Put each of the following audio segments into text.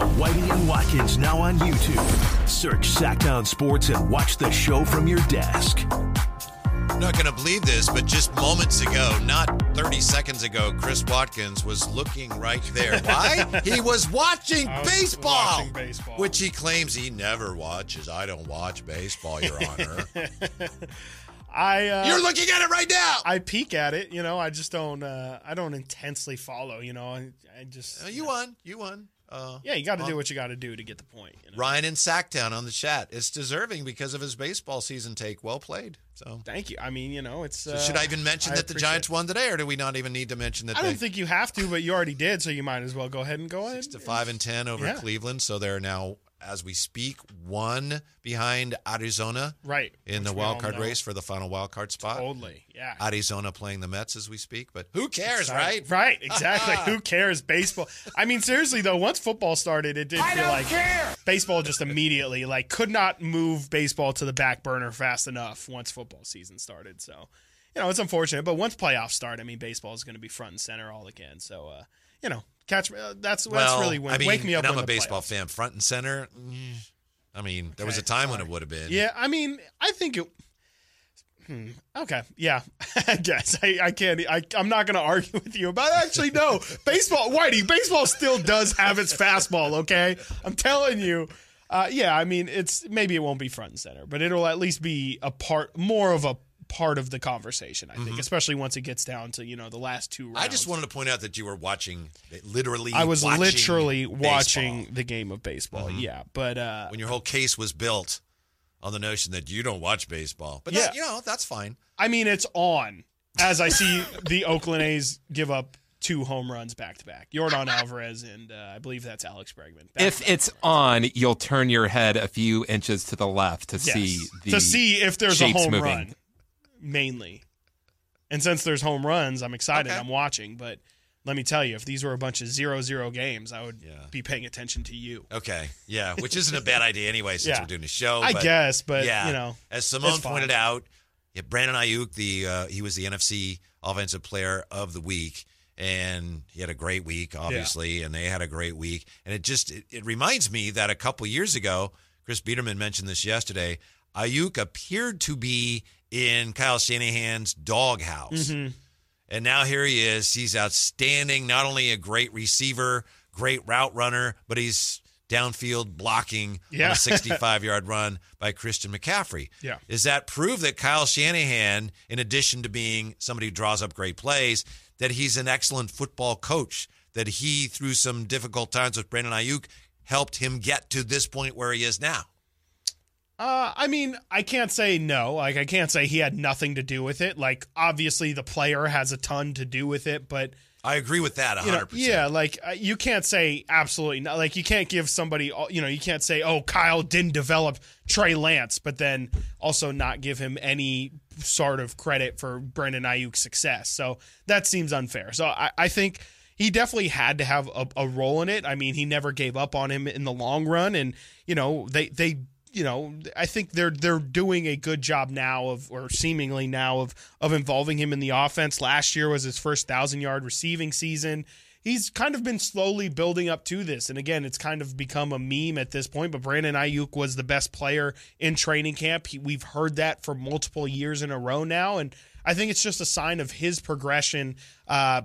out Whitey and Watkins now on YouTube. Search Sacktown Sports and watch the show from your desk. I'm not going to believe this, but just moments ago, not 30 seconds ago, Chris Watkins was looking right there. Why? he was watching was baseball, watching baseball. which he claims he never watches. I don't watch baseball, Your Honor. I uh, You're looking at it right now. I peek at it, you know. I just don't. Uh, I don't intensely follow, you know. I, I just. Uh, you won. You won. Uh, yeah, you got to do what you got to do to get the point. You know? Ryan in Sacktown on the chat. It's deserving because of his baseball season take. Well played. So, Thank you. I mean, you know, it's. so Uh, should I even mention I that the Giants it. won today, or do we not even need to mention that I don't think you have to, but you already did, so you might as well go ahead and go ahead. six to five and ten over Yeah. Cleveland? So they're now, as we speak, one behind Arizona Right. in the which wild card know. race for the final wild card spot. Totally. Yeah. Arizona playing the Mets as we speak, but who cares, Excited. right? Right, exactly. Who cares? Baseball. I mean, seriously though, once football started, it did feel like baseball just immediately like could not move baseball to the back burner fast enough once football season started. So, you know, it's unfortunate, but once playoffs start, I mean, baseball is going to be front and center all again. So, uh, you know, catch me. Uh, that's that's really when I mean, wake me up. I'm a baseball playoffs- fan, front and center. mm, I mean, there was a Okay, time when it would have been. Yeah, I mean, I think it. Hmm. Okay. Yeah. I guess I, I can't. I, I'm not going to argue with you about. Actually, no. baseball, Whitey. Baseball still does have its fastball. Okay. I'm telling you. Uh, yeah. I mean, it's maybe it won't be front and center, but it'll at least be a part, more of a part of the conversation. I think, especially once it gets down to you know the last two rounds. Mm-hmm. I just wanted to point out that you were watching, literally. I was watching literally baseball. Mm-hmm. watching the game of baseball. Yeah, but uh, when your whole case was built on the notion that you don't watch baseball. But that, Yeah. you know, that's fine. I mean, it's on as I see the Oakland A's give up two home runs back to back. Yordan Alvarez and uh, I believe that's Alex Bregman. Back If to back. it's on, you'll turn your head a few inches to the left to Yes. see the to see if there's a home moving. run, mainly. And since there's home runs, I'm excited. Okay. I'm watching, but let me tell you, if these were a bunch of zero zero games, I would Yeah. be paying attention to you. Okay. Yeah. Which isn't a bad idea anyway, since Yeah. we're doing a show. I guess, but yeah. you know, as Simone pointed out, yeah, Brandon Aiyuk, the uh, he was the NFC Offensive Player of the Week, and he had a great week, obviously, and they had a great week. And it just it, it reminds me that a couple years ago, Chris Biderman mentioned this yesterday. Aiyuk appeared to be in Kyle Shanahan's doghouse. Mm-hmm. And now here he is. He's outstanding. Not only a great receiver, great route runner, but he's downfield blocking on Yeah. a 65 yard run by Christian McCaffrey. Yeah. Is that proof that Kyle Shanahan, in addition to being somebody who draws up great plays, that he's an excellent football coach? That he, through some difficult times with Brandon Aiyuk, helped him get to this point where he is now? Uh, I mean, I can't say no. Like, I can't say he had nothing to do with it. Like, obviously, the player has a ton to do with it, but I agree with that 100%. you know, yeah, like uh, you can't say absolutely not. Like, you can't give somebody, you know, you can't say, oh, Kyle didn't develop Trey Lance, but then also not give him any sort of credit for Brandon Aiyuk's success. So that seems unfair. So I, I think he definitely had to have a, a role in it. I mean, he never gave up on him in the long run, and you know, they they you know, I think they're they're doing a good job now of, or seemingly now of of involving him in the offense. Last year was his first thousand yard receiving season. He's kind of been slowly building up to this, and again, it's kind of become a meme at this point. But Brandon Aiyuk was the best player in training camp. He, we've heard that for multiple years in a row now, and I think it's just a sign of his progression. Uh,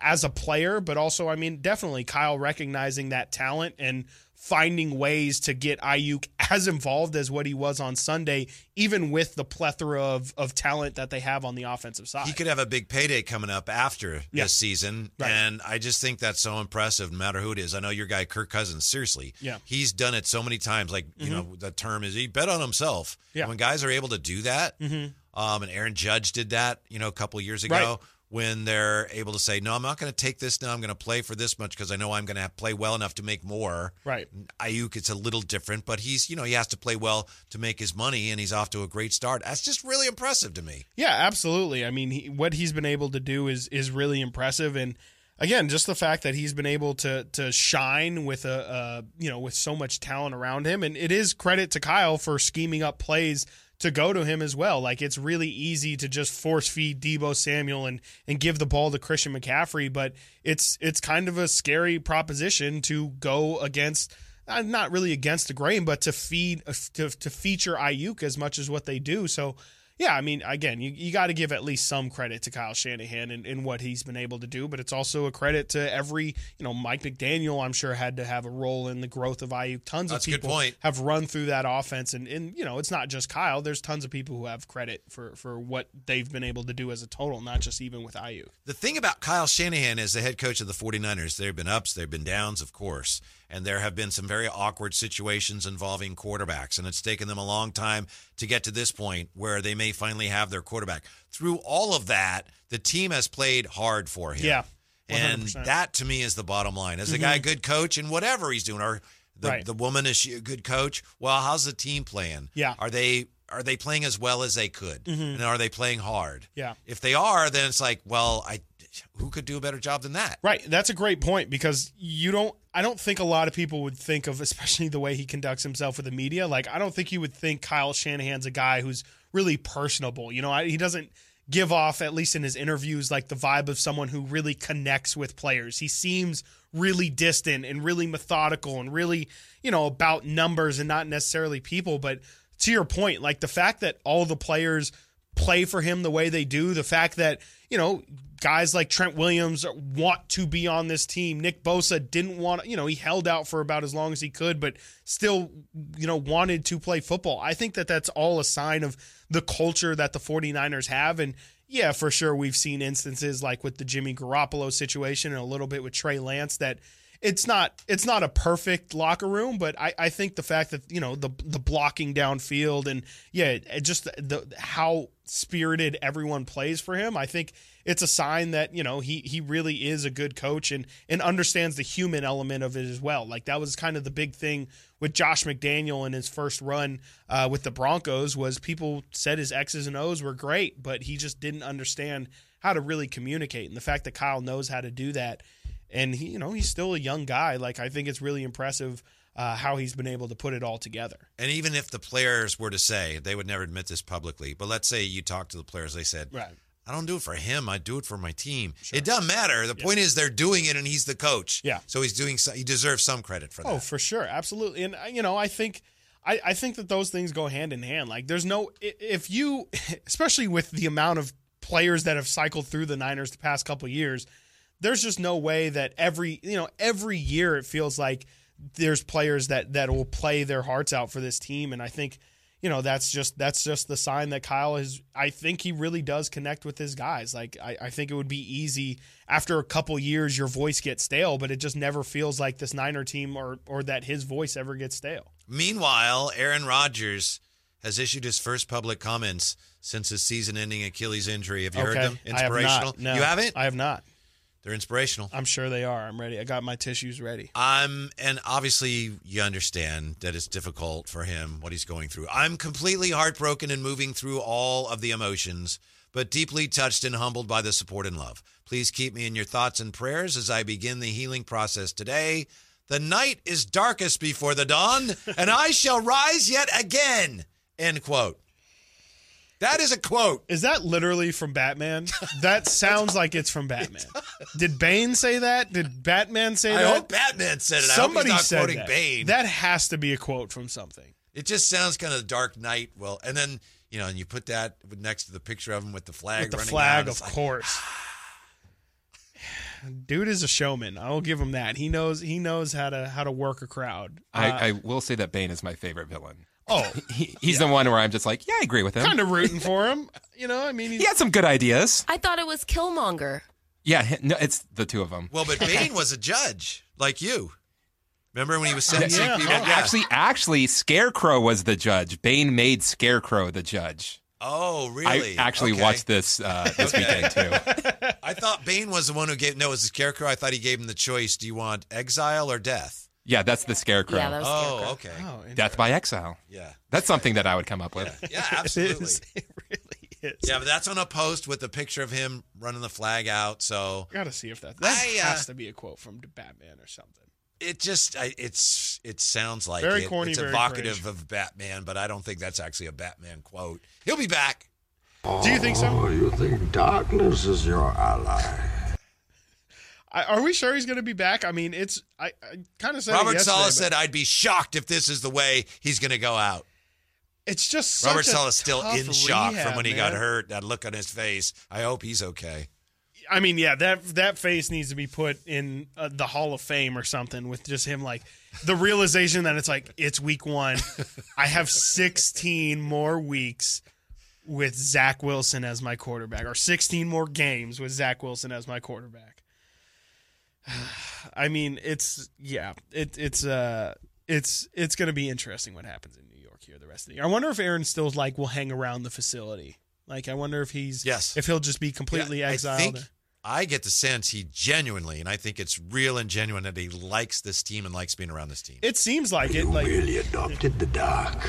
as a player, but also, I mean, definitely Kyle recognizing that talent and finding ways to get Aiyuk as involved as what he was on Sunday, even with the plethora of, of talent that they have on the offensive side. he could have a big payday coming up after Yeah. this season. Right. And I just think that's so impressive, no matter who it is. I know your guy, Kirk Cousins, seriously. Yeah. Mm-hmm. He's done it so many times. Like, you know, the term is he bet on himself. Yeah. Mm-hmm. When guys are able to do that, um, and Aaron Judge did that, you know, a couple years ago. Right. When they're able to say, no, I'm not going to take this now. I'm going to play for this much because I know I'm going to play well enough to make more. Right. Aiyuk, it's a little different, but he's, you know, he has to play well to make his money, and he's off to a great start. That's just really impressive to me. Yeah, absolutely. I mean, he, what he's been able to do is is really impressive, and again, just the fact that he's been able to to shine with a, a you know with so much talent around him, and it is credit to Kyle for scheming up plays to go to him as well. Like it's really easy to just force feed Deebo Samuel and and give the ball to Christian McCaffrey, but it's it's kind of a scary proposition to go against uh, not really against the grain, but to feed uh, to to feature Aiyuk as much as what they do. So yeah, I mean, again, you, you got to give at least some credit to Kyle Shanahan and, and what he's been able to do, but it's also a credit to every, you know, Mike McDaniel, I'm sure, had to have a role in the growth of Aiyuk. Tons That's of people have run through that offense, and, and, you know, it's not just Kyle. There's tons of people who have credit for, for what they've been able to do as a total, not just even with Aiyuk. The thing about Kyle Shanahan as the head coach of the 49ers, there have been ups, there have been downs, of course. And there have been some very awkward situations involving quarterbacks. And it's taken them a long time to get to this point where they may finally have their quarterback. Through all of that, the team has played hard for him. Yeah, And 100%. that to me is the bottom line. Is the guy a good coach in whatever he's doing? Or the, Right. the woman, is she a good coach? Well, how's the team playing? Yeah. Are they are they playing as well as they could? And are they playing hard? Yeah. If they are, then it's like, well, I who could do a better job than that? Right. That's a great point because you don't I don't think a lot of people would think of especially the way he conducts himself with the media. Like I don't think you would think Kyle Shanahan's a guy who's really personable. You know, I, he doesn't give off at least in his interviews like the vibe of someone who really connects with players. He seems really distant and really methodical and really, you know, about numbers and not necessarily people, but to your point, like the fact that all the players play for him the way they do, the fact that, you know, guys like Trent Williams want to be on this team. Nick Bosa didn't want, you know, he held out for about as long as he could, but still, you know, wanted to play football. I think that that's all a sign of the culture that the 49ers have. And yeah, for sure, we've seen instances like with the Jimmy Garoppolo situation and a little bit with Trey Lance that it's not it's not a perfect locker room, but I, I think the fact that you know the the blocking downfield and yeah, just the how spirited everyone plays for him, I think it's a sign that you know he he really is a good coach and and understands the human element of it as well. Like that was kind of the big thing with Josh McDaniel in his first run uh, with the Broncos was people said his X's and O's were great, but he just didn't understand how to really communicate. And the fact that Kyle knows how to do that and he, you know, he's still a young guy. Like I think it's really impressive uh, how he's been able to put it all together. And even if the players were to say, they would never admit this publicly, but let's say you talk to the players, they said, Right. I don't do it for him. I do it for my team. It doesn't matter. The point is they're doing it, and he's the coach. Yeah. So he's doing. so- He deserves some credit for that. Oh, for sure, absolutely. And uh, you know, I think. I, I think that those things go hand in hand. Like, there's no if you, especially with the amount of players that have cycled through the Niners the past couple of years, there's just no way that every you know every year it feels like there's players that that will play their hearts out for this team, and I think you know that's just that's just the sign that Kyle is. I think he really does connect with his guys. Like I, I think it would be easy after a couple years your voice gets stale, but it just never feels like this Niner team or or that his voice ever gets stale. Meanwhile, Aaron Rodgers has issued his first public comments since his season-ending Achilles injury. Have you heard them? I have not. No, You haven't? I have not. They're inspirational. I'm sure they are. I'm ready. I got my tissues ready. I'm, and obviously you understand that it's difficult for him what he's going through. I'm completely heartbroken and moving through all of the emotions, but deeply touched and humbled by the support and love. Please keep me in your thoughts and prayers as I begin the healing process today. The night is darkest before the dawn, and I shall rise yet again. End quote. That is a quote. Is that literally from Batman? That sounds like it's from Batman. Did Bane say that? Did Batman say I that? hope Batman said it. Somebody I hope he's said not quoting that. Bane. That has to be a quote from something. It just sounds kind of Dark Knight. Well, and then you know, and you put that next to the picture of him with the flag, With the running flag, down, of like, course. Dude is a showman. I will give him that. He knows he knows how to how to work a crowd. Uh, I, I will say that Bane is my favorite villain. Oh, He, he's the one where I'm just like, yeah, I agree with him. kind of rooting for him. You know, I mean, he's, He had some good ideas. I thought it was Killmonger. Yeah, no, it's the two of them. Well, but Bane was a judge like you. Remember when he was sentencing Yeah. people? Yeah. Actually, actually, Scarecrow was the judge. Bane made Scarecrow the judge. Oh, really? I actually Okay. watched this uh, this weekend too. I thought Bane was the one who gave. No, it was the Scarecrow. I thought he gave him the choice. Do you want exile or death? Yeah, that's the Scarecrow. Yeah, that was Oh, Scarecrow. okay. oh, Death by exile. Yeah, That's something that I would come up with. yeah, it absolutely. is. It really is. Yeah, but that's on a post with a picture of him running the flag out. So I gotta see if that that I, uh, has to be a quote from Batman or something. it just I, it's it sounds like Very it. corny, it's very evocative cringe. of Batman, but I don't think that's actually a Batman quote. He'll be back. Do you think so? Oh, you think darkness is your ally? I, are we sure he's going to be back? I mean, it's I, I kind of said Robert Saleh said, "I'd be shocked if this is the way he's going to go out." it's just Robert Saleh's still in shock rehab, from when he got hurt. That look on his face. I hope he's okay. I mean, yeah, that that face needs to be put in uh, the Hall of Fame or something with just him like the realization that it's like it's week one. I have 16 more weeks with Zach Wilson as my quarterback, or 16 more games with Zach Wilson as my quarterback. I mean, it's yeah, it, it's uh, it's it's going to be interesting what happens in New York here the rest of the year. I wonder if Aaron still like will hang around the facility. Like, I wonder if he's Yes. if he'll just be completely Yeah, exiled. I think I get the sense he genuinely, and I think it's real and genuine that he likes this team and likes being around this team. It seems like it. Like really adopted the dark.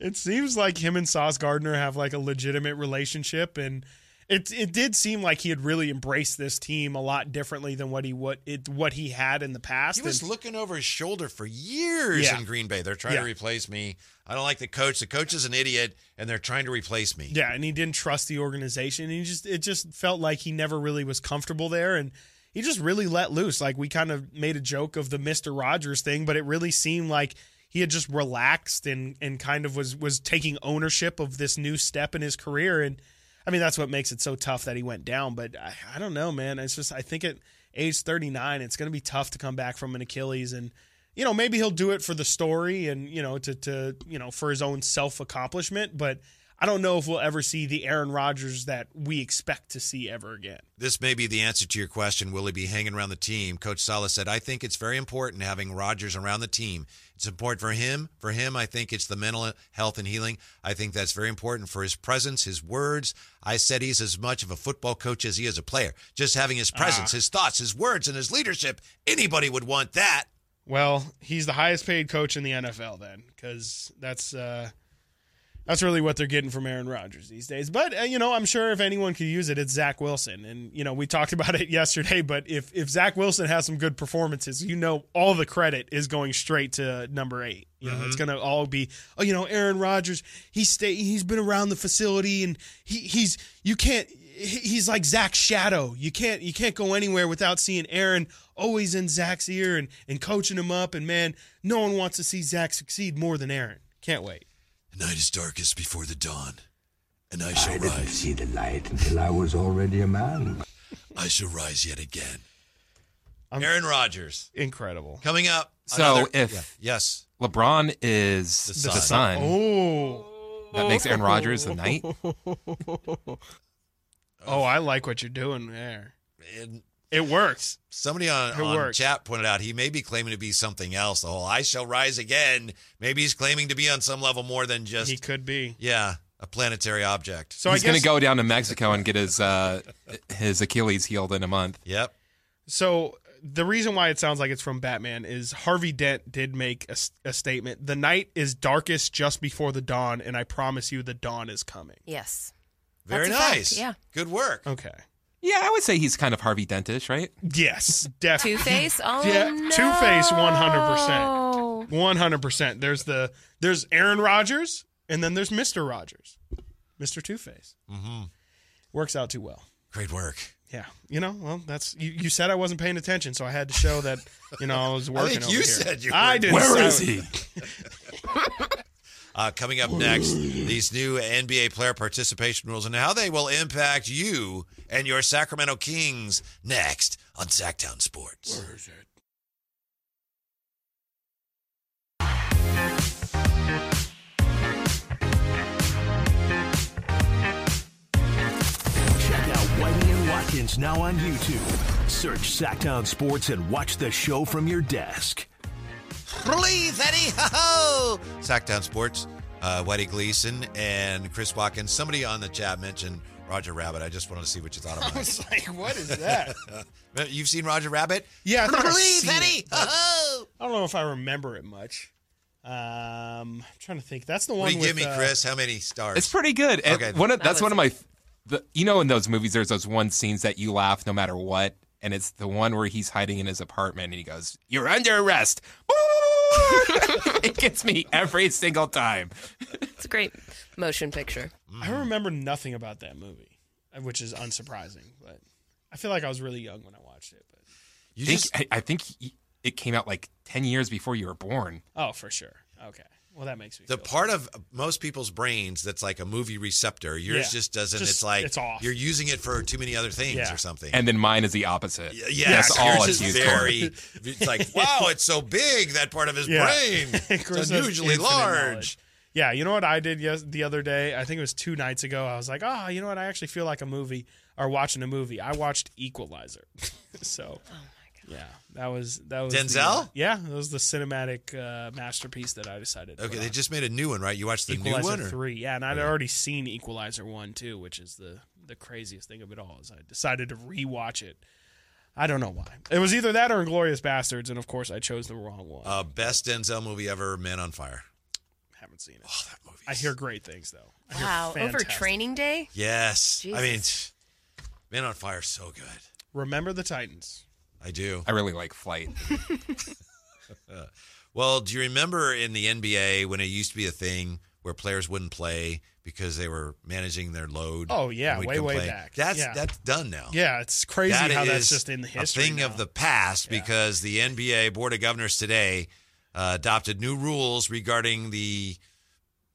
it seems like him and Sauce Gardner have like a legitimate relationship, and it it did seem like he had really embraced this team a lot differently than what he what it what he had in the past. He was And- looking over his shoulder for years Yeah. in Green Bay. They're trying Yeah. to replace me. I don't like the coach. The coach is an idiot, and they're trying to replace me. yeah, and he didn't trust the organization. He just it just felt like he never really was comfortable there, and he just really let loose. Like we kind of made a joke of the Mister Rogers thing, but it really seemed like he had just relaxed and and kind of was was taking ownership of this new step in his career. And I mean that's what makes it so tough that he went down. But I, I don't know, man. It's just I think at age thirty nine, it's going to be tough to come back from an Achilles and. You know, maybe he'll do it for the story and you know to to you know for his own self accomplishment, but I don't know if we'll ever see the Aaron Rodgers that we expect to see ever again. This may be the answer to your question. Will he be hanging around the team? Coach Saleh said, I think it's very important having Rodgers around the team. It's important for him. For him, I think it's the mental health and healing. I think that's very important for his presence, his words. I said he's as much of a football coach as he is a player. Just having his presence, his thoughts, his words, and his leadership. Anybody would want that. Well, he's the highest paid coach in the NFL then, because that's uh, that's really what they're getting from Aaron Rodgers these days. But uh, you know, I'm sure if anyone could use it, it's Zach Wilson. And you know, we talked about it yesterday. But if if Zach Wilson has some good performances, you know, all the credit is going straight to number eight. You know, it's Mm-hmm. gonna all be, oh, you know, Aaron Rodgers. He stay. He's been around the facility, and he he's you can't. He's like Zach's shadow. You can't you can't go anywhere without seeing Aaron always in Zach's ear and and coaching him up. And man, no one wants to see Zach succeed more than Aaron. Can't wait. The night is darkest before the dawn, and I shall I shall didn't see the light until I was already a man. I shall rise yet again. I'm- Aaron Rodgers Incredible. coming up. So another- if- yeah, yes, LeBron is The the, sun. sun. Oh. That makes Aaron Rodgers the night. Oh, I like what you're doing there. and It works. Somebody on, It on works. chat pointed out he may be claiming to be something else. The whole "I shall rise again." Maybe he's claiming to be on some level more than just He could be. yeah, a planetary object. So He's I going to go down to Mexico and get his uh, his Achilles healed in a month. Yep. So the reason why it sounds like it's from Batman is Harvey Dent did make a statement. The night is darkest just before the dawn, and I promise you, the dawn is coming. Yes. Very That's nice. yeah. Good work. Okay. Yeah, I would say he's kind of Harvey Dentish, right? Yes, definitely. Two Face. Oh Yeah, no. Two-Face, 100%. One hundred percent. There's the there's Aaron Rodgers, and then there's Mister Rogers, Mister Two Face. Mm-hmm. Works out too well. Great work. Yeah, you know, well, that's you. You said I wasn't paying attention, so I had to show that you know I was working. think over you here. said you I didn't. Where he? Uh, coming up next, these new NBA player participation rules and how they will impact you and your Sacramento Kings next on Sacktown Sports. Where is it? Check out Whitey and Watkins now on YouTube. Search Sacktown Sports and watch the show from your desk. Please, Eddie. Ho-ho! Sacktown Sports, uh, Whitey Gleason and Chris Watkins. Somebody on the chat mentioned Roger Rabbit. I just wanted to see what you thought I of it. was like, what is that? You've seen Roger Rabbit? Yeah, I think I've Please, seen Eddie. it, but Ho-ho! I don't know if I remember it much. Um, I'm trying to think. That's the one. What do you with, give me, uh, Chris? How many stars? It's pretty good. And Okay. one of, that's was one of my. The, you know, in those movies, there's those one scenes that you laugh no matter what. and it's the one where he's hiding in his apartment and he goes, "You're under arrest." it gets me every single time. It's a great motion picture. I remember nothing about that movie, uh, which is unsurprising. But I feel like I was really young when I watched it. But You think, just I, I think it came out like ten years before you were born. oh, for sure. Okay. Well, that makes me the feel part of most people's brains that's like a movie receptor. Yours Yeah. just doesn't. Just- it's like it's off. you're using it for too many other things Yeah. or something. And then mine is the opposite. Y- yeah, That's yours all is it's used very. for. It's like wow, it's so big that part of his Yeah. brain. Chris It's unusually large. knowledge. Yeah, you know what I did yes the other day? I think it was two nights ago. I was like, oh, you know what? I actually feel like a movie or watching a movie. I watched Equalizer. so, oh yeah, that was that was Denzel? uh, yeah, that was the cinematic uh, masterpiece that I decided. To Okay, put they on. just made a new one, right? You watched the Equalizer new one, or? three. Yeah, and I'd already seen Equalizer one too, which is the the craziest thing of it all. Is I decided to rewatch it. I don't know why. It was either that or Inglourious Basterds, and of course I chose the wrong one. Uh, best Denzel movie ever, Man on Fire. Haven't seen it. Oh, that movie. I hear great things though. I Wow. Over training day? Yes, I mean, Man on Fire so good. Remember the Titans. I do. I really like Flight. Well, do you remember in the NBA when it used to be a thing where players wouldn't play because they were managing their load? Oh, yeah, and we'd way, way back. That's Yeah. that's done now. Yeah, it's crazy That how that's just in the history. A thing now. of the past because the NBA Board of Governors today uh, adopted new rules regarding the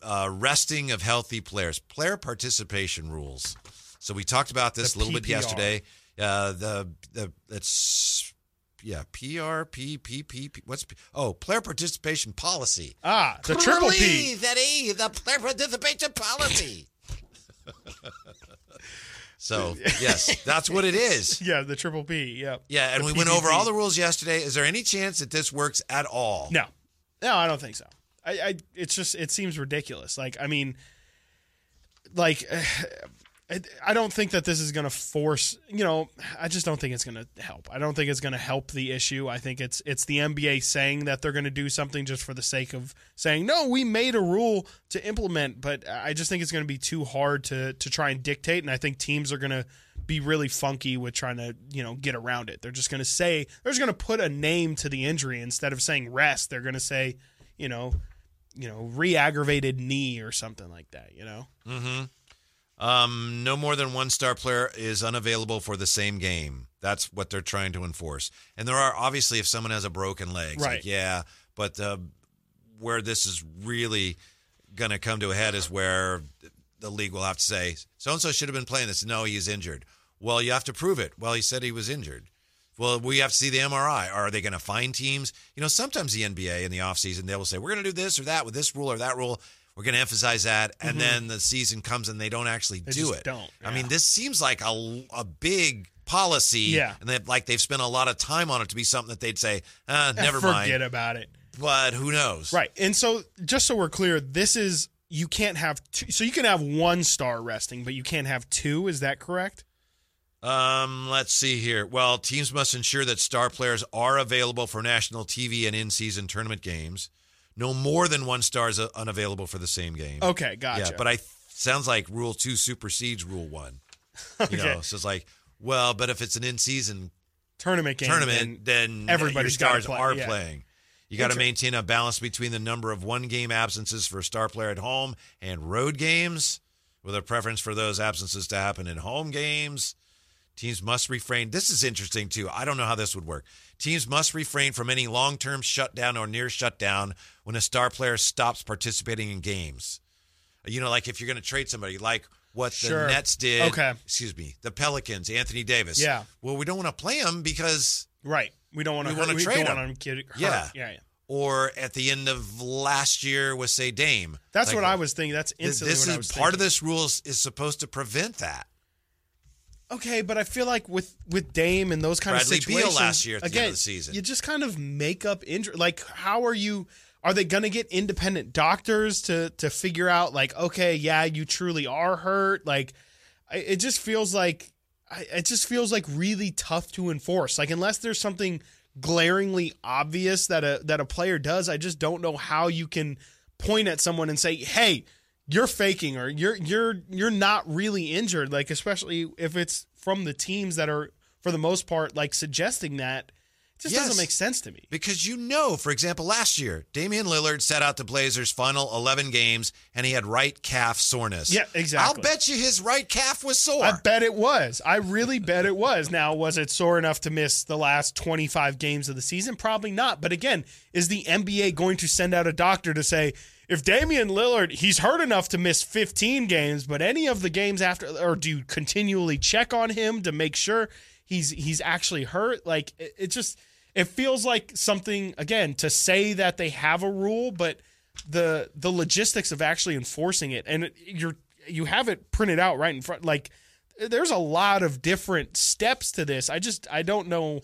uh, resting of healthy players, player participation rules. So we talked about this The a little bit yesterday. Uh, the the it's yeah P R P P P P what's P- oh player participation policy. ah the triple P. That E, the player participation policy. so yes, that's what it is. Yeah, the triple P. Yeah. Yeah, and The we went over all the rules yesterday. Is there any chance that this works at all? No, no, I don't think so. I, I it's just it seems ridiculous. Like I mean, like I, don't think that this is going to force. You know, I just don't think it's going to help. I don't think it's going to help the issue. I think it's it's the NBA saying that they're going to do something just for the sake of saying no. We made a rule to implement, but I just think it's going to be too hard to to try and dictate. And I think teams are going to be really funky with trying to you know get around it. They're just going to say they're just going to put a name to the injury instead of saying rest. They're going to say you know you know re-aggravated knee or something like that. You know. Mm-hmm. Um, no more than one star player is unavailable for the same game. That's what they're trying to enforce. And there are obviously if someone has a broken leg, it's like, Right. yeah, but uh, where this is really going to come to a head is where the league will have to say so and so should have been playing this. No, he's injured. Well, you have to prove it. Well, he said he was injured. Well, we have to see the MRI. Are they going to find teams? You know, sometimes the NBA in the offseason, they will say, we're going to do this or that with this rule or that rule. We're going to emphasize that. And then the season comes and they don't actually do just it. don't, I mean, this seems like a, a big policy. Yeah. And that like they've spent a lot of time on it to be something that they'd say, uh, never Forget mind. Forget about it. But who knows? Right. And so just so we're clear, this is you can't have two so you can have one star resting, but you can't have two, is that correct? Um, let's see here. Well, teams must ensure that star players are available for national TV and in-season tournament games. No more than one star is uh, unavailable for the same game. Okay, gotcha. Yeah, but I sounds like Rule Two supersedes Rule One. You Okay. know, so it's like, well, but if it's an in-season tournament game tournament, then then everybody's stars play, are yeah. playing. You got to maintain a balance between the number of one-game absences for a star player at home and road games, with a preference for those absences to happen in home games. Teams must refrain. This is interesting too. I don't know how this would work. Teams must refrain from any long-term shutdown or near shutdown when a star player stops participating in games. You know, like if you're going to trade somebody, like what the Sure. Nets did. Okay. Excuse me, the Pelicans, Anthony Davis. Yeah. Well, we don't want to play him because Right. We don't want to We wanna trade don't him. want to get. Yeah. Yeah, yeah. or at the end of last year with say Dame. That's Like, what I was thinking. That's th- instantly This is part of this rule is, is supposed to prevent that. Okay, but I feel like with with Dame and those kind Bradley of Beal situations, last year at the end of again, the season. you just kind of make up injury. Like, how are you? Are they going to get independent doctors to to figure out like, okay, yeah, you truly are hurt? Like, I, it just feels like I, it just feels like really tough to enforce. Like, unless there's something glaringly obvious that a that a player does, I just don't know how you can point at someone and say, "Hey, you're faking or you're you're you're not really injured." Like especially if it's from the teams that are for the most part, like suggesting that just Yes. doesn't make sense to me. Because you know, for example, last year, Damian Lillard set out the Blazers' final 11 games and he had right calf soreness. Yeah, exactly. I'll bet you his right calf was sore. I bet it was. I really bet it was. Now, was it sore enough to miss the last 25 games of the season? Probably not. But again, is the NBA going to send out a doctor to say, if Damian Lillard, he's hurt enough to miss 15 games, but any of the games after, or do you continually check on him to make sure he's he's actually hurt? Like it, it just it feels like something again to say that they have a rule, but the the logistics of actually enforcing it and it- you're you have it printed out right in front like there's a lot of different steps to this i just i don't know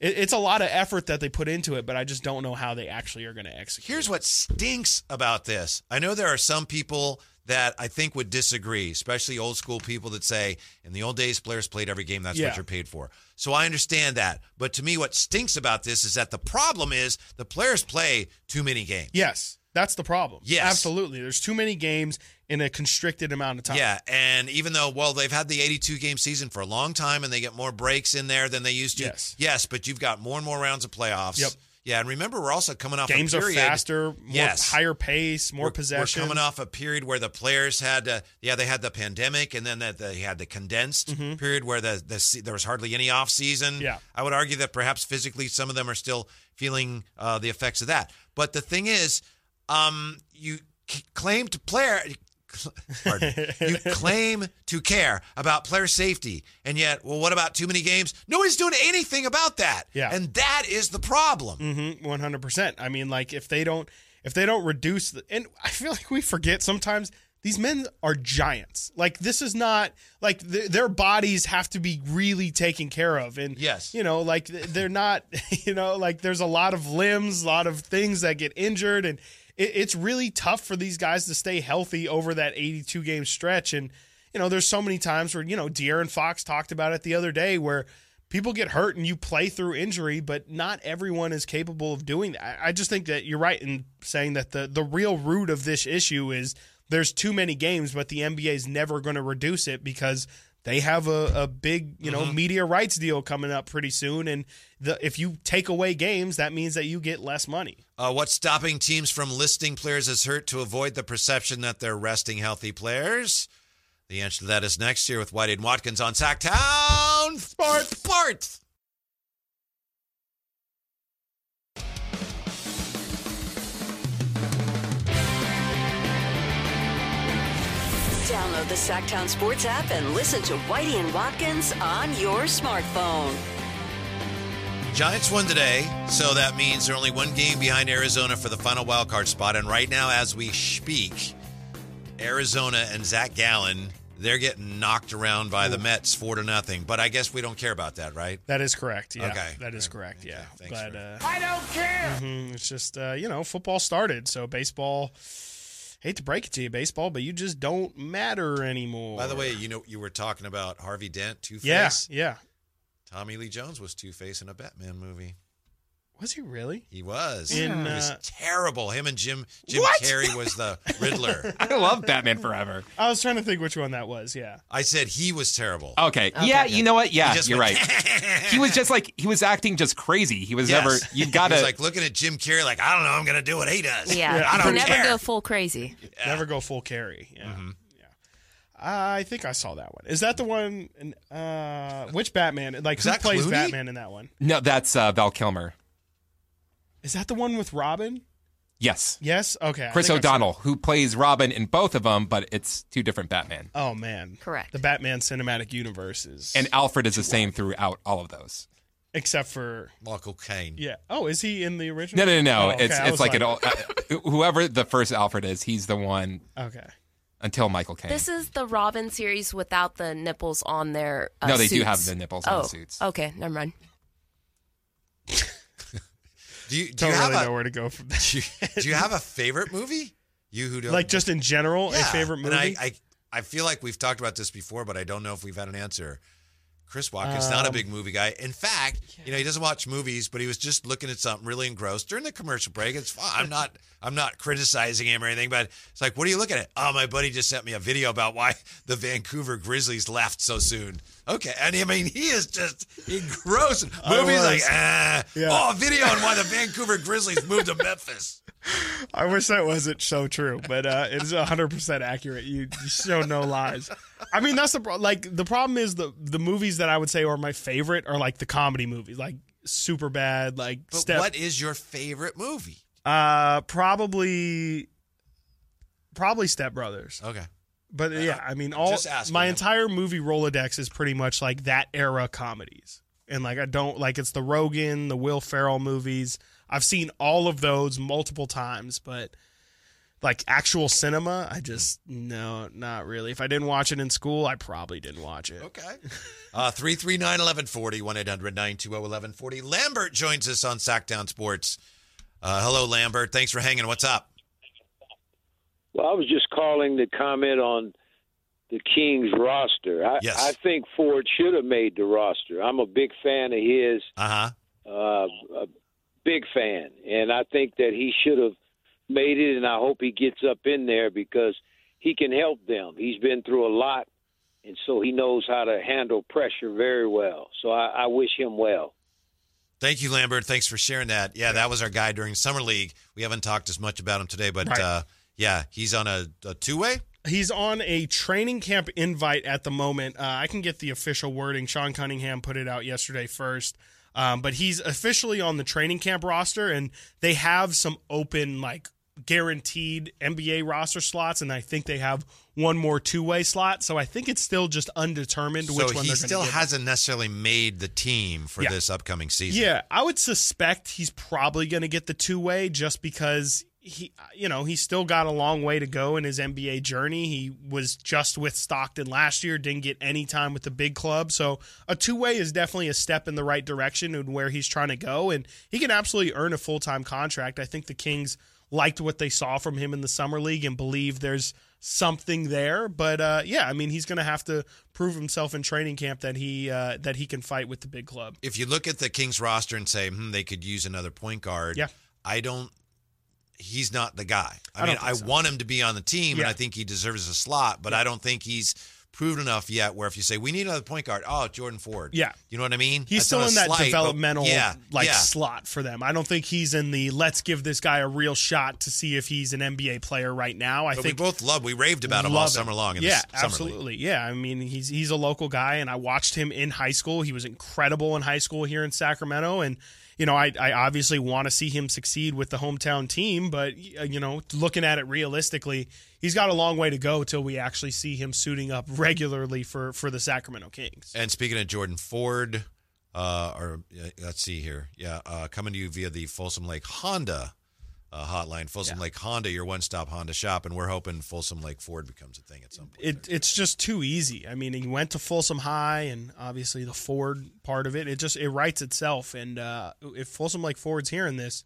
it, it's a lot of effort that they put into it but i just don't know how they actually are going to execute Here's what stinks about this. I know there are some people that I think would disagree, especially old school people that say, in the old days, players played every game. That's Yeah. what you're paid for. So I understand that. But to me, what stinks about this is that the problem is the players play too many games. yes that's the problem Yes. absolutely there's too many games in a constricted amount of time Yeah, and even though well they've had the 82 game season for a long time and they get more breaks in there than they used to. Yes. Yes, but you've got more and more rounds of playoffs. Yep. Yeah, and remember we're also coming off games a are faster more Yes. higher pace more we're, possession We're coming off a period where the players had, uh, yeah, they had the pandemic, and then the, they had the condensed period where the, the there was hardly any off season. Mm-hmm. Yeah. I would argue that perhaps physically some of them are still feeling uh, the effects of that. But the thing is, um, you c- claim to player. Pardon. you claim to care about player safety, and yet, well, what about too many games? Nobody's doing anything about that. Yeah. and that is the problem. Mm-hmm, One hundred percent. I mean, like if they don't, if they don't reduce the, and I feel like we forget sometimes these men are giants. Like this is not like th- their bodies have to be really taken care of, and Yes. you know, like they're not, you know, like there's a lot of limbs, a lot of things that get injured, and it, it's really tough for these guys to stay healthy over that eighty-two game stretch, and you know, there's so many times where you know, De'Aaron Fox talked about it the other day where people get hurt and you play through injury, but not everyone is capable of doing that. I- I just think that you're right in saying that the the real root of this issue is there's too many games, but the NBA is never going to reduce it because they have a, a big you know mm-hmm. media rights deal coming up pretty soon, and the, if you take away games, that means that you get less money. Uh, what's stopping teams from listing players as hurt to avoid the perception that they're resting healthy players? The answer to that is next year with Whitey and Watkins on Sacktown Sports. Sports. Download the Sacktown Sports app and listen to Whitey and Watkins on your smartphone. Giants won today, so that means they're only one game behind Arizona for the final wild card spot. And right now, as we speak, Arizona and Zach Gallen, they're getting knocked around by the Mets four to nothing. But I guess we don't care about that, right? That is correct. Yeah, Okay. that is correct. Yeah, thanks but uh, I don't care. it's just uh, you know football started, so baseball. Hate to break it to you, baseball, but you just don't matter anymore. By the way, you know you were talking about Harvey Dent, Two Face. yeah, yeah. Tommy Lee Jones was Two Face in a Batman movie. Was he really? He was. In, he was uh, terrible. Him and Jim Jim What? Carrey was the Riddler. I love Batman Forever. I was trying to think which one that was. Yeah. I said he was terrible. Okay. Yeah, you know what? Yeah, you're went, right. he was just like he was acting just crazy. He was Yes. never. You gotta. was like looking at Jim Carrey, like I don't know, I'm gonna do what he does. Yeah, I don't never care. go full crazy. Never go full Carrey. Yeah. Mm-hmm. Yeah. I think I saw that one. Is that the one? in- Uh, which Batman? Like Is who that plays Clooney? Batman in that one? no, that's uh, Val Kilmer. Is that the one with Robin? Yes, Yes. Okay. I Chris think I've O'Donnell, who plays Robin in both of them, but it's two different Batman. Oh man. Correct. The Batman cinematic universe is And Alfred is the same throughout all of those. except for Michael Caine. yeah. Oh, is he in the original? No, no, no, no. Oh, okay. It's I it's was like, an old, uh, whoever the first Alfred is, he's the one Okay. Until Michael Caine. This is the Robin series without the nipples on their. Uh, No, they do have the nipples on oh, the suits. Okay, never mind. Do you do Don't you have really a know where to go from there. do you, do you have a favorite movie? You who don't like just in general, Yeah. a favorite movie. And I, I I feel like we've talked about this before, but I don't know if we've had an answer. Chris Watkins, not a big movie guy. In fact, you know, he doesn't watch movies, but he was just looking at something really engrossed during the commercial break. It's fine. I'm not I'm not criticizing him or anything, but it's like, what are you looking at? Oh, my buddy just sent me a video about why the Vancouver Grizzlies left so soon. Okay. And I mean, he is just engrossed. Movies like, ah, Yeah. oh, a video on why the Vancouver Grizzlies moved to Memphis. I wish that wasn't so true, but uh, it is 100% accurate. You, you show no lies. I mean, that's the pro- like the problem is the the movies that I would say are my favorite are like the comedy movies, like Super Bad, like But Step. what is your favorite movie? Uh, probably, probably Step Brothers. Okay. But yeah, I mean, all my him. entire movie Rolodex is pretty much like that era comedies, and like I don't like it's the Rogan, the Will Ferrell movies. I've seen all of those multiple times, but like actual cinema, I just no, not really. If I didn't watch it in school, I probably didn't watch it. Okay. Uh, 339 1140, 1 800 920 1140. Lambert joins us on Sacktown Sports. Uh, hello, Lambert. Thanks for hanging. What's up? Well, I was just calling to comment on the Kings roster. I, Yes. I think Ford should have made the roster. I'm a big fan of his, Uh huh. uh, a big fan, and I think that he should have made it. And I hope he gets up in there because he can help them. He's been through a lot, and so he knows how to handle pressure very well. So I, I wish him well. Thank you, Lambert. Thanks for sharing that. Yeah, that was our guy during Summer League. We haven't talked as much about him today, but Right. uh, yeah, he's on a, a two way. He's on a training camp invite at the moment. Uh, I can get the official wording. Sean Cunningham put it out yesterday first. Um, but he's officially on the training camp roster, and they have some open, like guaranteed NBA roster slots, and I think they have one more two way slot. So I think it's still just undetermined So which one he they're still hasn't necessarily made the team for Yeah. this upcoming season. Yeah, I would suspect he's probably going to get the two way just because he, you know, he's still got a long way to go in his NBA journey. He was just with Stockton last year, didn't get any time with the big club. So a two way is definitely a step in the right direction and where he's trying to go. And he can absolutely earn a full time contract. I think the Kings liked what they saw from him in the summer league and believe there's something there. But uh, yeah, I mean, he's going to have to prove himself in training camp that he uh, that he can fight with the big club. If you look at the Kings roster and say, hmm, they could use another point guard, Yeah. I don't. He's not the guy. I, I mean, I so. want him to be on the team, and I think he deserves a slot, but I don't think he's proven enough yet. Where if you say we need another point guard, oh, Jordan Ford. Yeah. you know what I mean. He's That's still in that slight, developmental yeah, like yeah. slot for them. I don't think he's in the let's give this guy a real shot to see if he's an NBA player right now. I But think we both love. We raved about him all summer long. Yeah, the s- summer league. absolutely. Yeah, I mean he's he's a local guy, and I watched him in high school. He was incredible in high school here in Sacramento, and you know I I obviously want to see him succeed with the hometown team, but you know looking at it realistically, he's got a long way to go till we actually see him suiting up regularly for for the Sacramento Kings. And speaking of Jordan Ford, uh, or uh, let's see here, yeah, uh, coming to you via the Folsom Lake Honda uh, hotline. Folsom Lake Honda, your one-stop Honda shop, and we're hoping Folsom Lake Ford becomes a thing at some point. it, it's just too easy. I mean, he went to Folsom High, and obviously the Ford part of it, it just it writes itself. And uh, if Folsom Lake Ford's hearing this,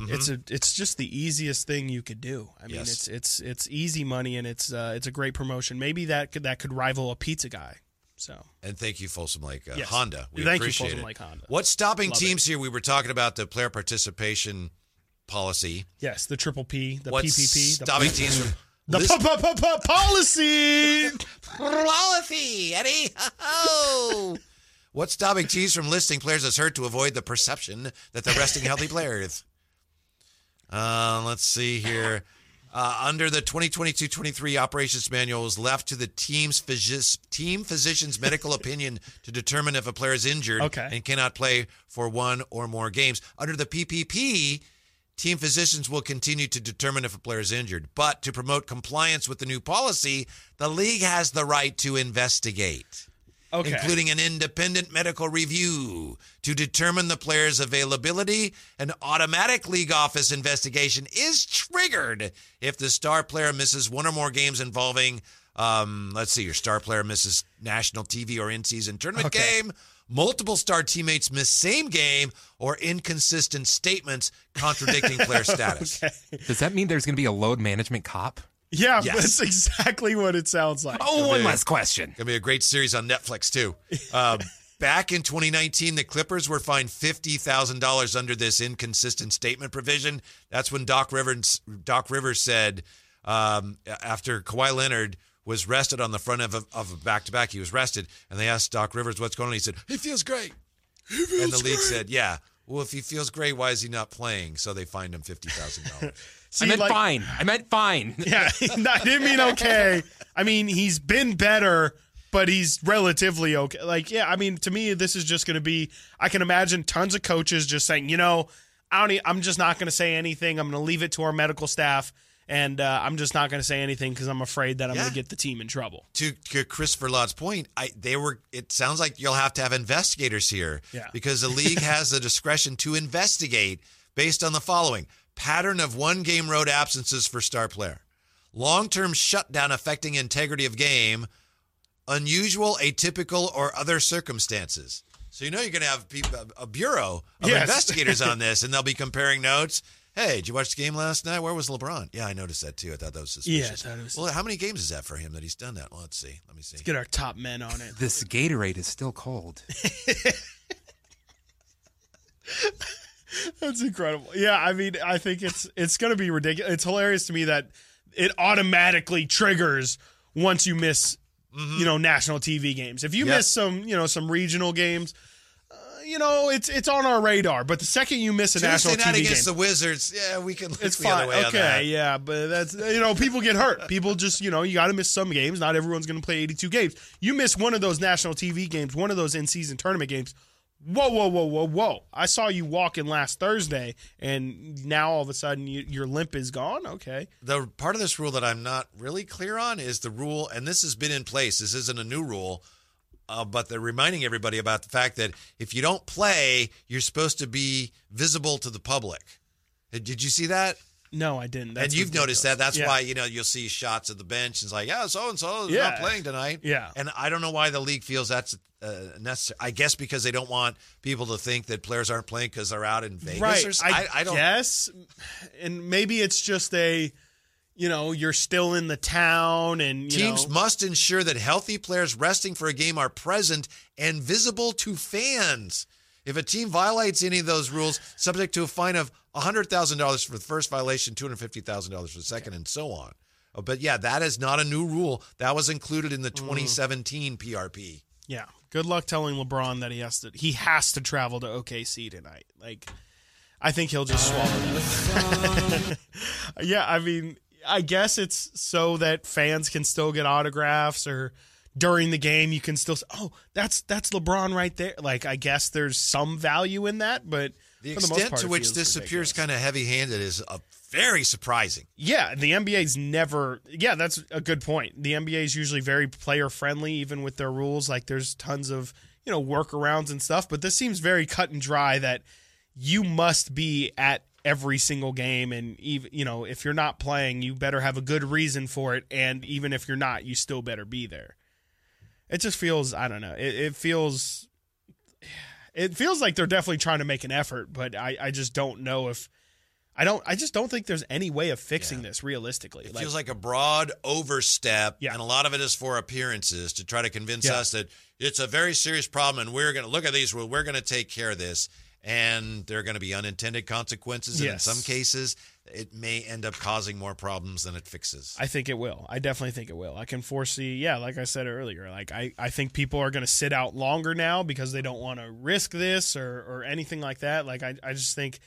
it's a it's just the easiest thing you could do. I mean, Yes. it's it's it's easy money, and it's uh, it's a great promotion. Maybe that could that could rival a pizza guy. So And thank you, Folsom Lake uh, Yes. Honda. We Thank you, Folsom it. Lake Honda. What's stopping Love teams here? We were talking about the player participation policy. yes, the triple P, the What's PPP, the, stopping teams from the list- p- p- p- policy. policy, Eddie? Oh. What's stopping teams from listing players as hurt to avoid the perception that they're resting healthy players? Uh, let's see here. Uh, under the 2022-23 operations manual is left to the team's physi- team physician's medical opinion to determine if a player is injured Okay. and cannot play for one or more games. Under the PPP, team physicians will continue to determine if a player is injured. But to promote compliance with the new policy, the league has the right to investigate Okay. including an independent medical review to determine the player's availability. An automatic league office investigation is triggered if the star player misses one or more games involving, um, let's see, your star player misses national TV or in season tournament Okay. game. Multiple star teammates miss same game or inconsistent statements contradicting player status. Does that mean there's going to be a load management cop? Yeah, Yes. that's exactly what it sounds like. Oh, one Okay. last question. Gonna be a great series on Netflix too. Um, back in 2019, the Clippers were fined fifty thousand dollars under this inconsistent statement provision. That's when Doc Rivers Doc Rivers said um, after Kawhi Leonard was rested on the front of a, of a back-to-back, he was rested, and they asked Doc Rivers what's going on. He said he feels great, He feels and the league said, "Yeah." Well, if he feels great, why is he not playing? So they fined him fifty thousand dollars. See, I meant like- fine. I meant fine. Yeah, I didn't mean okay. I mean, he's been better, but he's relatively okay. Like, yeah, I mean, to me, this is just going to be. I can imagine tons of coaches just saying, you know, I don't. I'm just not going to say anything. I'm going to leave it to our medical staff, and uh, I'm just not going to say anything because I'm afraid that I'm going to get the team in trouble. to, to Christopher Lodd's point, I they were. It sounds like you'll have to have investigators here, Yeah. because the league has the discretion to investigate based on the following pattern of one game road absences for star player, long term shutdown affecting integrity of game, unusual, atypical, or other circumstances. So you know you're going to have people, a bureau of Yes. investigators on this, and they'll be comparing notes. Hey, did you watch the game last night? Where was LeBron? Yeah, I noticed that too. I thought that was Yeah, I suspicious. thought it was- Well, how many games is that for him that he's done that? Well, let's see. Let me see. Let's get our top men on it. This Gatorade is still cold. That's incredible. Yeah, I mean, I think it's it's going to be ridiculous. It's hilarious to me that it automatically triggers once you miss, mm-hmm. you know, national TV games. If you Yep. miss some, you know, some regional games, you know, it's it's on our radar. But the second you miss a Tuesday national night TV against game, the Wizards. Yeah, we can. Look it's the fine. Other way on that. Okay, yeah, but that's you know, people get hurt. People just you know, you got to miss some games. Not everyone's going to play 82 games. You miss one of those national TV games, one of those in season tournament games. Whoa, whoa, whoa, whoa, whoa! I saw you walking last Thursday, and now all of a sudden you, your limp is gone. Okay, The part of this rule that I'm not really clear on is the rule, and this has been in place. This isn't a new rule, uh, but they're reminding everybody about the fact that if you don't play, you're supposed to be visible to the public. Uh, Did you see that? no, I didn't. That's and you've noticed that. That's Yeah. why you know you'll see shots of the bench. And it's like, yeah, so and so is Yeah. not playing tonight. Yeah. and I don't know why the league feels that's uh, necessary. I guess because they don't want people to think that players aren't playing because they're out in Vegas. right. I, I, I don't. guess, and maybe it's just a, you know, you're still in the town, and you Teams know, must ensure that healthy players resting for a game are present and visible to fans. If a team violates any of those rules, subject to a fine of $100,000 for the first violation, $250,000 for the second, and so on. Oh, But yeah, that is not a new rule. That was included in the mm. 2017 PRP. Yeah. Good luck telling LeBron that he has to he has to travel to OKC tonight. Like I think he'll just swallow that. yeah, I mean, I guess it's so that fans can still get autographs or during the game you can still say, "Oh, that's that's LeBron right there." Like I guess there's some value in that, but The for the extent part, to which this ridiculous. appears kind of heavy handed is uh, very surprising. Yeah, the NBA's never. Yeah, that's a good point. The NBA is usually very player friendly, even with their rules. Like, there's tons of you know workarounds and stuff. But this seems very cut and dry. That you must be at every single game, and even you know if you're not playing, you better have a good reason for it. And even if you're not, you still better be there. It just feels. I don't know. It, it feels. It feels like they're definitely trying to make an effort, but I, I just don't know if I don't. I just don't think there's any way of fixing this realistically. It feels like a broad overstep, Yeah. and a lot of it is for appearances to try to convince Yeah. us that it's a very serious problem, and we're going to look at these. Well, we're going to take care of this, and there are going to be unintended consequences, and Yes. in some cases, it may end up causing more problems than it fixes. I think it will. I definitely think it will. I can foresee. Yeah, like I said earlier, like I, I think people are going to sit out longer now because they don't want to risk this or or anything like that. Like I, I just think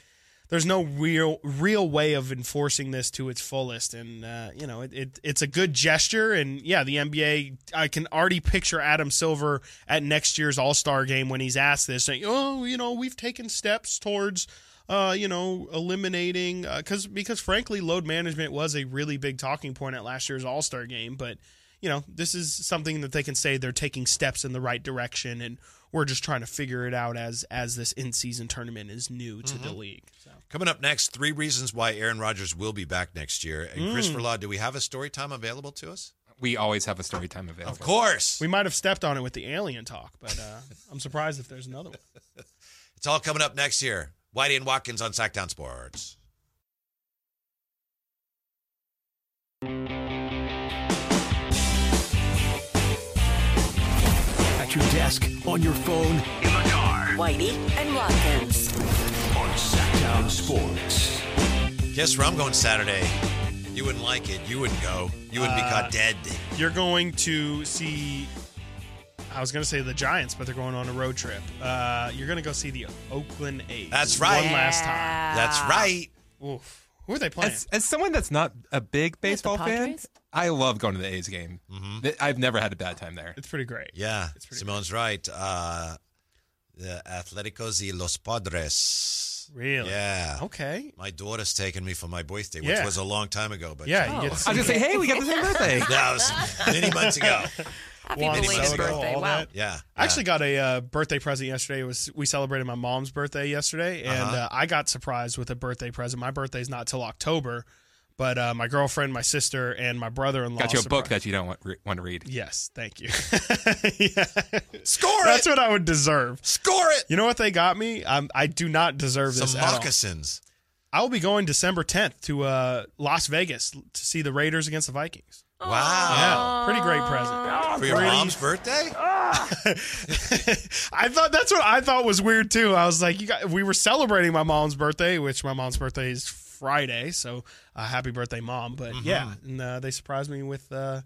there's no real real way of enforcing this to its fullest and uh, you know it, it it's a good gesture and yeah the NBA I can already picture Adam Silver at next year's All-Star game when he's asked this saying oh you know we've taken steps towards uh, you know, eliminating because because frankly, load management was a really big talking point at last year's All Star game. But you know, this is something that they can say they're taking steps in the right direction, and we're just trying to figure it out as as this in season tournament is new to the league. So. Coming up next, three reasons why Aaron Rodgers will be back next year. And Mm. Christopher Law, do we have a story time available to us? We always have a story time available. Of course. We might have stepped on it with the alien talk, but uh, I'm surprised if there's another one. It's all coming up next year. Whitey and Watkins on Sacktown Sports. At your desk, on your phone, in the car, Whitey and Watkins. on Sacktown Sports. Guess where I'm going Saturday? You wouldn't like it. You wouldn't go. You wouldn't be Uh, caught dead. You're going to see. I was going to say the Giants, but they're going on a road trip. Uh, you're going to go see the Oakland A's. That's right. One last time. That's right. Oof. Who are they playing? As, as someone that's not a big baseball fan, Padres? I love going to the A's game. Th- I've never had a bad time there. it's pretty great. Yeah, pretty Simone's right. Uh, the Atléticos y los Padres. Really? Yeah. Okay. My daughter's taken me for my birthday, which Yeah. was a long time ago. But Yeah, you Oh. get to I see was gonna say, hey, we got the same birthday. that was many months ago. Happy belated birthday. all Wow. that. Yeah. I actually got a uh, birthday present yesterday. It was we celebrated my mom's birthday yesterday, and Uh-huh. uh, I got surprised with a birthday present. My birthday's not till October, but uh, my girlfriend, my sister, and my brother-in-law Got you a book that you don't want, re- want to read. Yes, thank you. yeah. Score That's it. what I would deserve. Score it. You know what they got me? Um, I do not deserve this Some at all. moccasins. I will be going December 10th to uh, Las Vegas to see the Raiders against the Vikings. Wow. Yeah, pretty great present. For your Pretty- mom's birthday? I thought that's what I thought was weird too. I was like, you got, we were celebrating my mom's birthday, which my mom's birthday is Friday, so uh, happy birthday, mom! But Mm-hmm. yeah, and uh, they surprised me with uh,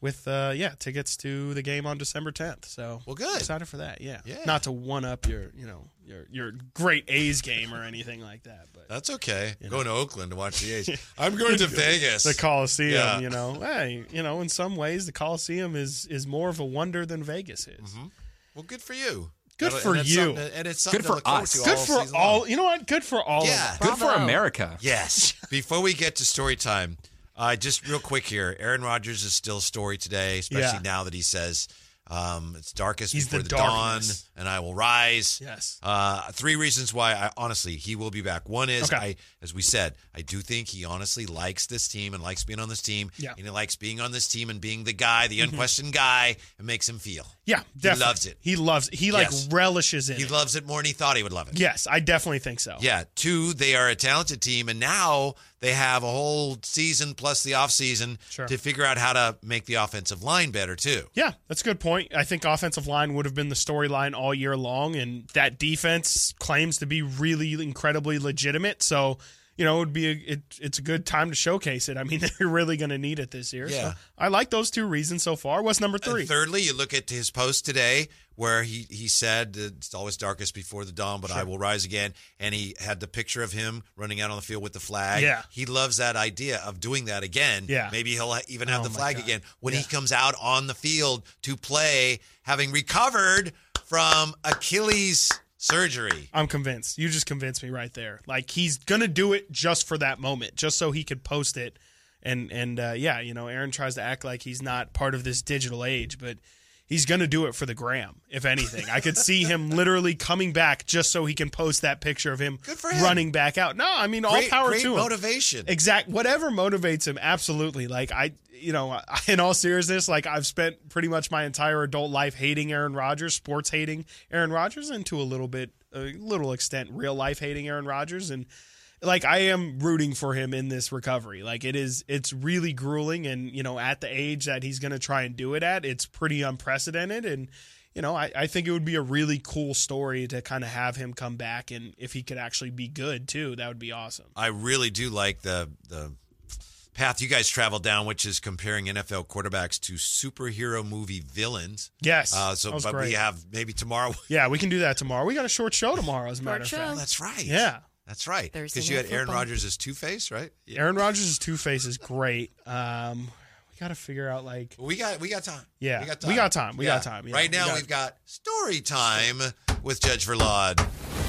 with uh, yeah tickets to the game on December 10th. So Well, good. excited for that. Yeah, Yeah. not to one up your you know your your great A's game or anything like that, but That's okay. Going to Oakland to watch the A's. I'm going to Vegas. the Coliseum. Yeah. You know, hey, you know, in some ways, the Coliseum is is more of a wonder than Vegas is. Mm-hmm. Well, good for you. Good for it's you. to- and it's something Good for look us. Good all for all. long. You know what? Good for all. Yeah. Of us. Good for America. Yes. Before we get to story time, uh, just real quick here. Aaron Rodgers is still a story today, especially Yeah. now that he says um, it's darkest He's before the the, dawn, and I will rise. Yes. Uh, three reasons why I honestly he will be back. One is Okay. I, as we said, I do think he honestly likes this team and likes being on this team. Yeah. Mm-hmm. And he likes being on this team and being the guy, the unquestioned guy. It makes him feel. Yeah, definitely. loves it. He loves. He like Yes. relishes it. He loves it more than he thought he would love it. Yes, I definitely think so. Yeah. Two, they are a talented team, and now they have a whole season plus the off season Sure. to figure out how to make the offensive line better too. Yeah, that's a good point. I think offensive line would have been the storyline all year long, and that defense claims to be really incredibly legitimate. So, you know, it would be a, it, it's a good time to showcase it. I mean, they're really going to need it this year. Yeah. So I like those two reasons so far. What's number uh, three? And thirdly, you look at his post today where he, he said it's always darkest before the dawn, but I will rise again. And he had the picture of him running out on the field with the flag. Yeah. He loves that idea of doing that again. Yeah. Maybe he'll even have Oh the flag God. again when he comes out on the field to play, having recovered from Achilles surgery. I'm convinced. You just convinced me right there. Like he's gonna do it just for that moment, just so he could post it. And and uh, yeah, you know, Aaron tries to act like he's not part of this digital age, but he's gonna do it for the gram. If anything, I could see him literally coming back just so he can post that picture of him, him. running back out. No, I mean all power great to him. motivation. Exact. Whatever motivates him, absolutely. Like I, you know, in all seriousness, like I've spent pretty much my entire adult life hating Aaron Rodgers, sports hating Aaron Rodgers, and to a little bit, a little extent, real life hating Aaron Rodgers, and like I am rooting for him in this recovery. Like it is, it's really grueling, and you know, at the age that he's going to try and do it at, it's pretty unprecedented, and. You know, I, I think it would be a really cool story to kind of have him come back, and if he could actually be good too, that would be awesome. I really do like the the path you guys traveled down, which is comparing NFL quarterbacks to superhero movie villains. Yes, Uh, so, that was but we have maybe tomorrow. Yeah, we can do that tomorrow. We got a short show tomorrow, as a matter of show. fact. That's right. Yeah. That's right. Because you Night had Aaron Football. Rodgers as Two Face, right? Yeah. Aaron Rodgers' as Two Face is great. Um, we got to figure out like We got we got time. Yeah, we got time. we got time. We got time, yeah. right We now got- we've got story time with Judge Verlod.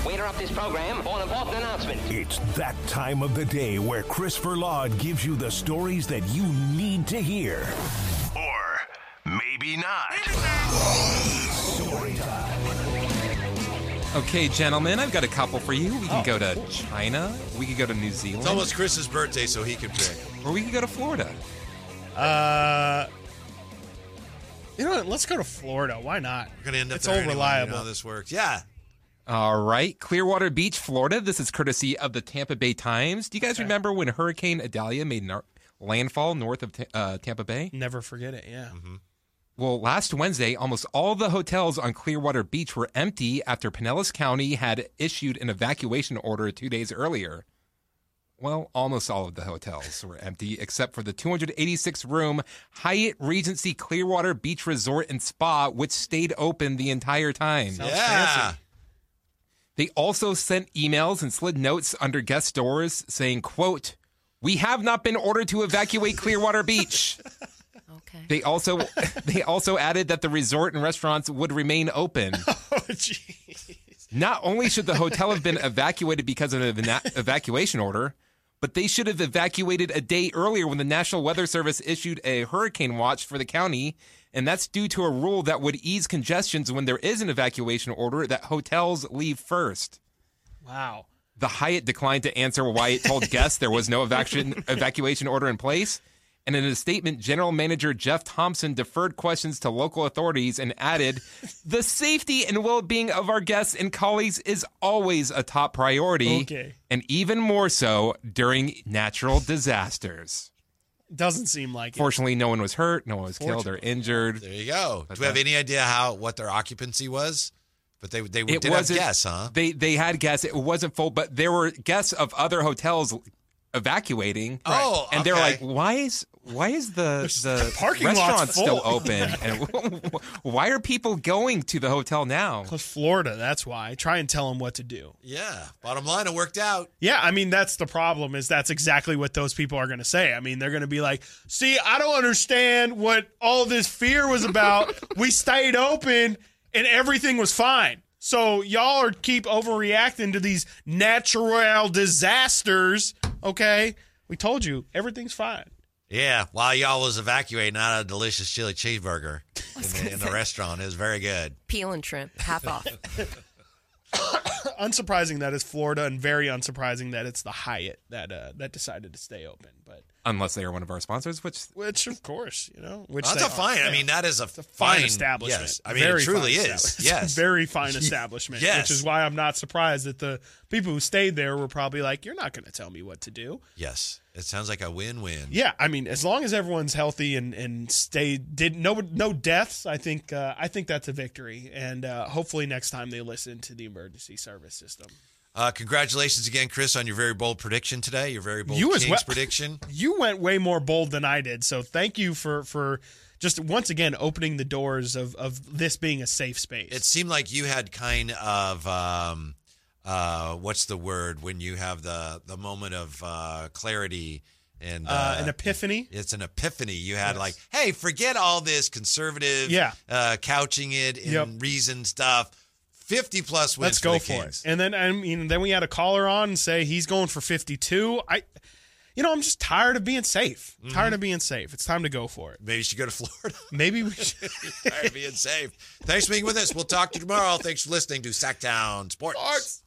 We interrupt this program for an important announcement. It's that time of the day where Chris Verlod gives you the stories that you need to hear. Or maybe not. Story Okay, gentlemen, I've got a couple for you. We can go to China. We could go to New Zealand. It's almost Chris's birthday, so he could pick. or we could go to Florida. uh, you know what? Let's go to Florida. Why not? We're gonna end up It's there all anyway, reliable. You know how this works. Yeah. All right, Clearwater Beach, Florida. This is courtesy of the Tampa Bay Times. Do you guys remember when Hurricane Idalia made nar- landfall north of Ta- uh, Tampa Bay? Never forget it. Yeah. Mm-hmm. Well, last Wednesday, almost all the hotels on Clearwater Beach were empty after Pinellas County had issued an evacuation order two days earlier. Well, almost all of the hotels were empty except for the 286 room Hyatt Regency Clearwater Beach Resort and Spa, which stayed open the entire time. Sounds yeah. They also sent emails and slid notes under guest doors saying, quote, we have not been ordered to evacuate Clearwater Beach. Okay. They also they also added that the resort and restaurants would remain open. Oh, jeez. Not only should the hotel have been evacuated because of an eva- evacuation order, but they should have evacuated a day earlier when the National Weather Service issued a hurricane watch for the county, and that's due to a rule that would ease congestions when there is an evacuation order that hotels leave first. Wow. The Hyatt declined to answer why it told guests there was no evacuation evacuation order in place. And in a statement, General Manager Jeff Thompson deferred questions to local authorities and added, "The safety and well-being of our guests and colleagues is always a top priority, Okay. and even more so during natural disasters." Doesn't seem like it. Fortunately, no one was hurt, no one was killed or injured. There you go. But Do we have any idea how what their occupancy was? But they they It did have guests, huh? They they had guests. It wasn't full, but there were guests of other hotels evacuating. Oh, and they're like, "Why is why is the the parking restaurant still open? and why are people going to the hotel now?" Plus Florida, that's why. Try and tell them what to do. Yeah. Bottom line, it worked out. Yeah, I mean that's the problem is that's exactly what those people are going to say. I mean, they're going to be like, "See, I don't understand what all this fear was about. we stayed open and everything was fine." So y'all are keep overreacting to these natural disasters, okay? We told you everything's fine. Yeah. While y'all was evacuating, I had a delicious chili cheeseburger in the, in the restaurant. It was very good. Peel and trim, half off. Unsurprising that it's Florida, and very unsurprising that it's the Hyatt that uh, that decided to stay open. But Unless they are one of our sponsors, which which, of course, you know, which That's a fine. are. I mean, that is a, fine fine establishment. Yes. I mean, Very it truly is. Yes. Very fine establishment. Yes. Which is why I'm not surprised that the people who stayed there were probably like, "You're not going to tell me what to do." yes. It sounds like a win-win. Yeah, I mean, as long as everyone's healthy and and stay did no no deaths, I think uh, I think that's a victory. And uh, hopefully next time they listen to the emergency service system. Uh, congratulations again, Chris, on your very bold prediction today. Your very bold You Kings well. prediction. You went way more bold than I did, so thank you for for just once again opening the doors of of this being a safe space. It seemed like you had kind of um, uh, what's the word when you have the the moment of uh, clarity and uh, uh, an epiphany. It's an epiphany. You had like, hey, forget all this conservative, Yeah. uh, couching it in Yep. reason stuff. Fifty plus wins Let's for go the for Kings. it. And then I mean, then we had a caller on and say he's going for 52. I, you know, I'm just tired of being safe. Mm-hmm. Tired of being safe. It's time to go for it. Maybe you should go to Florida. Maybe we should. Tired of being safe. Thanks for being with us. We'll talk to you tomorrow. Thanks for listening to Sacktown Sports.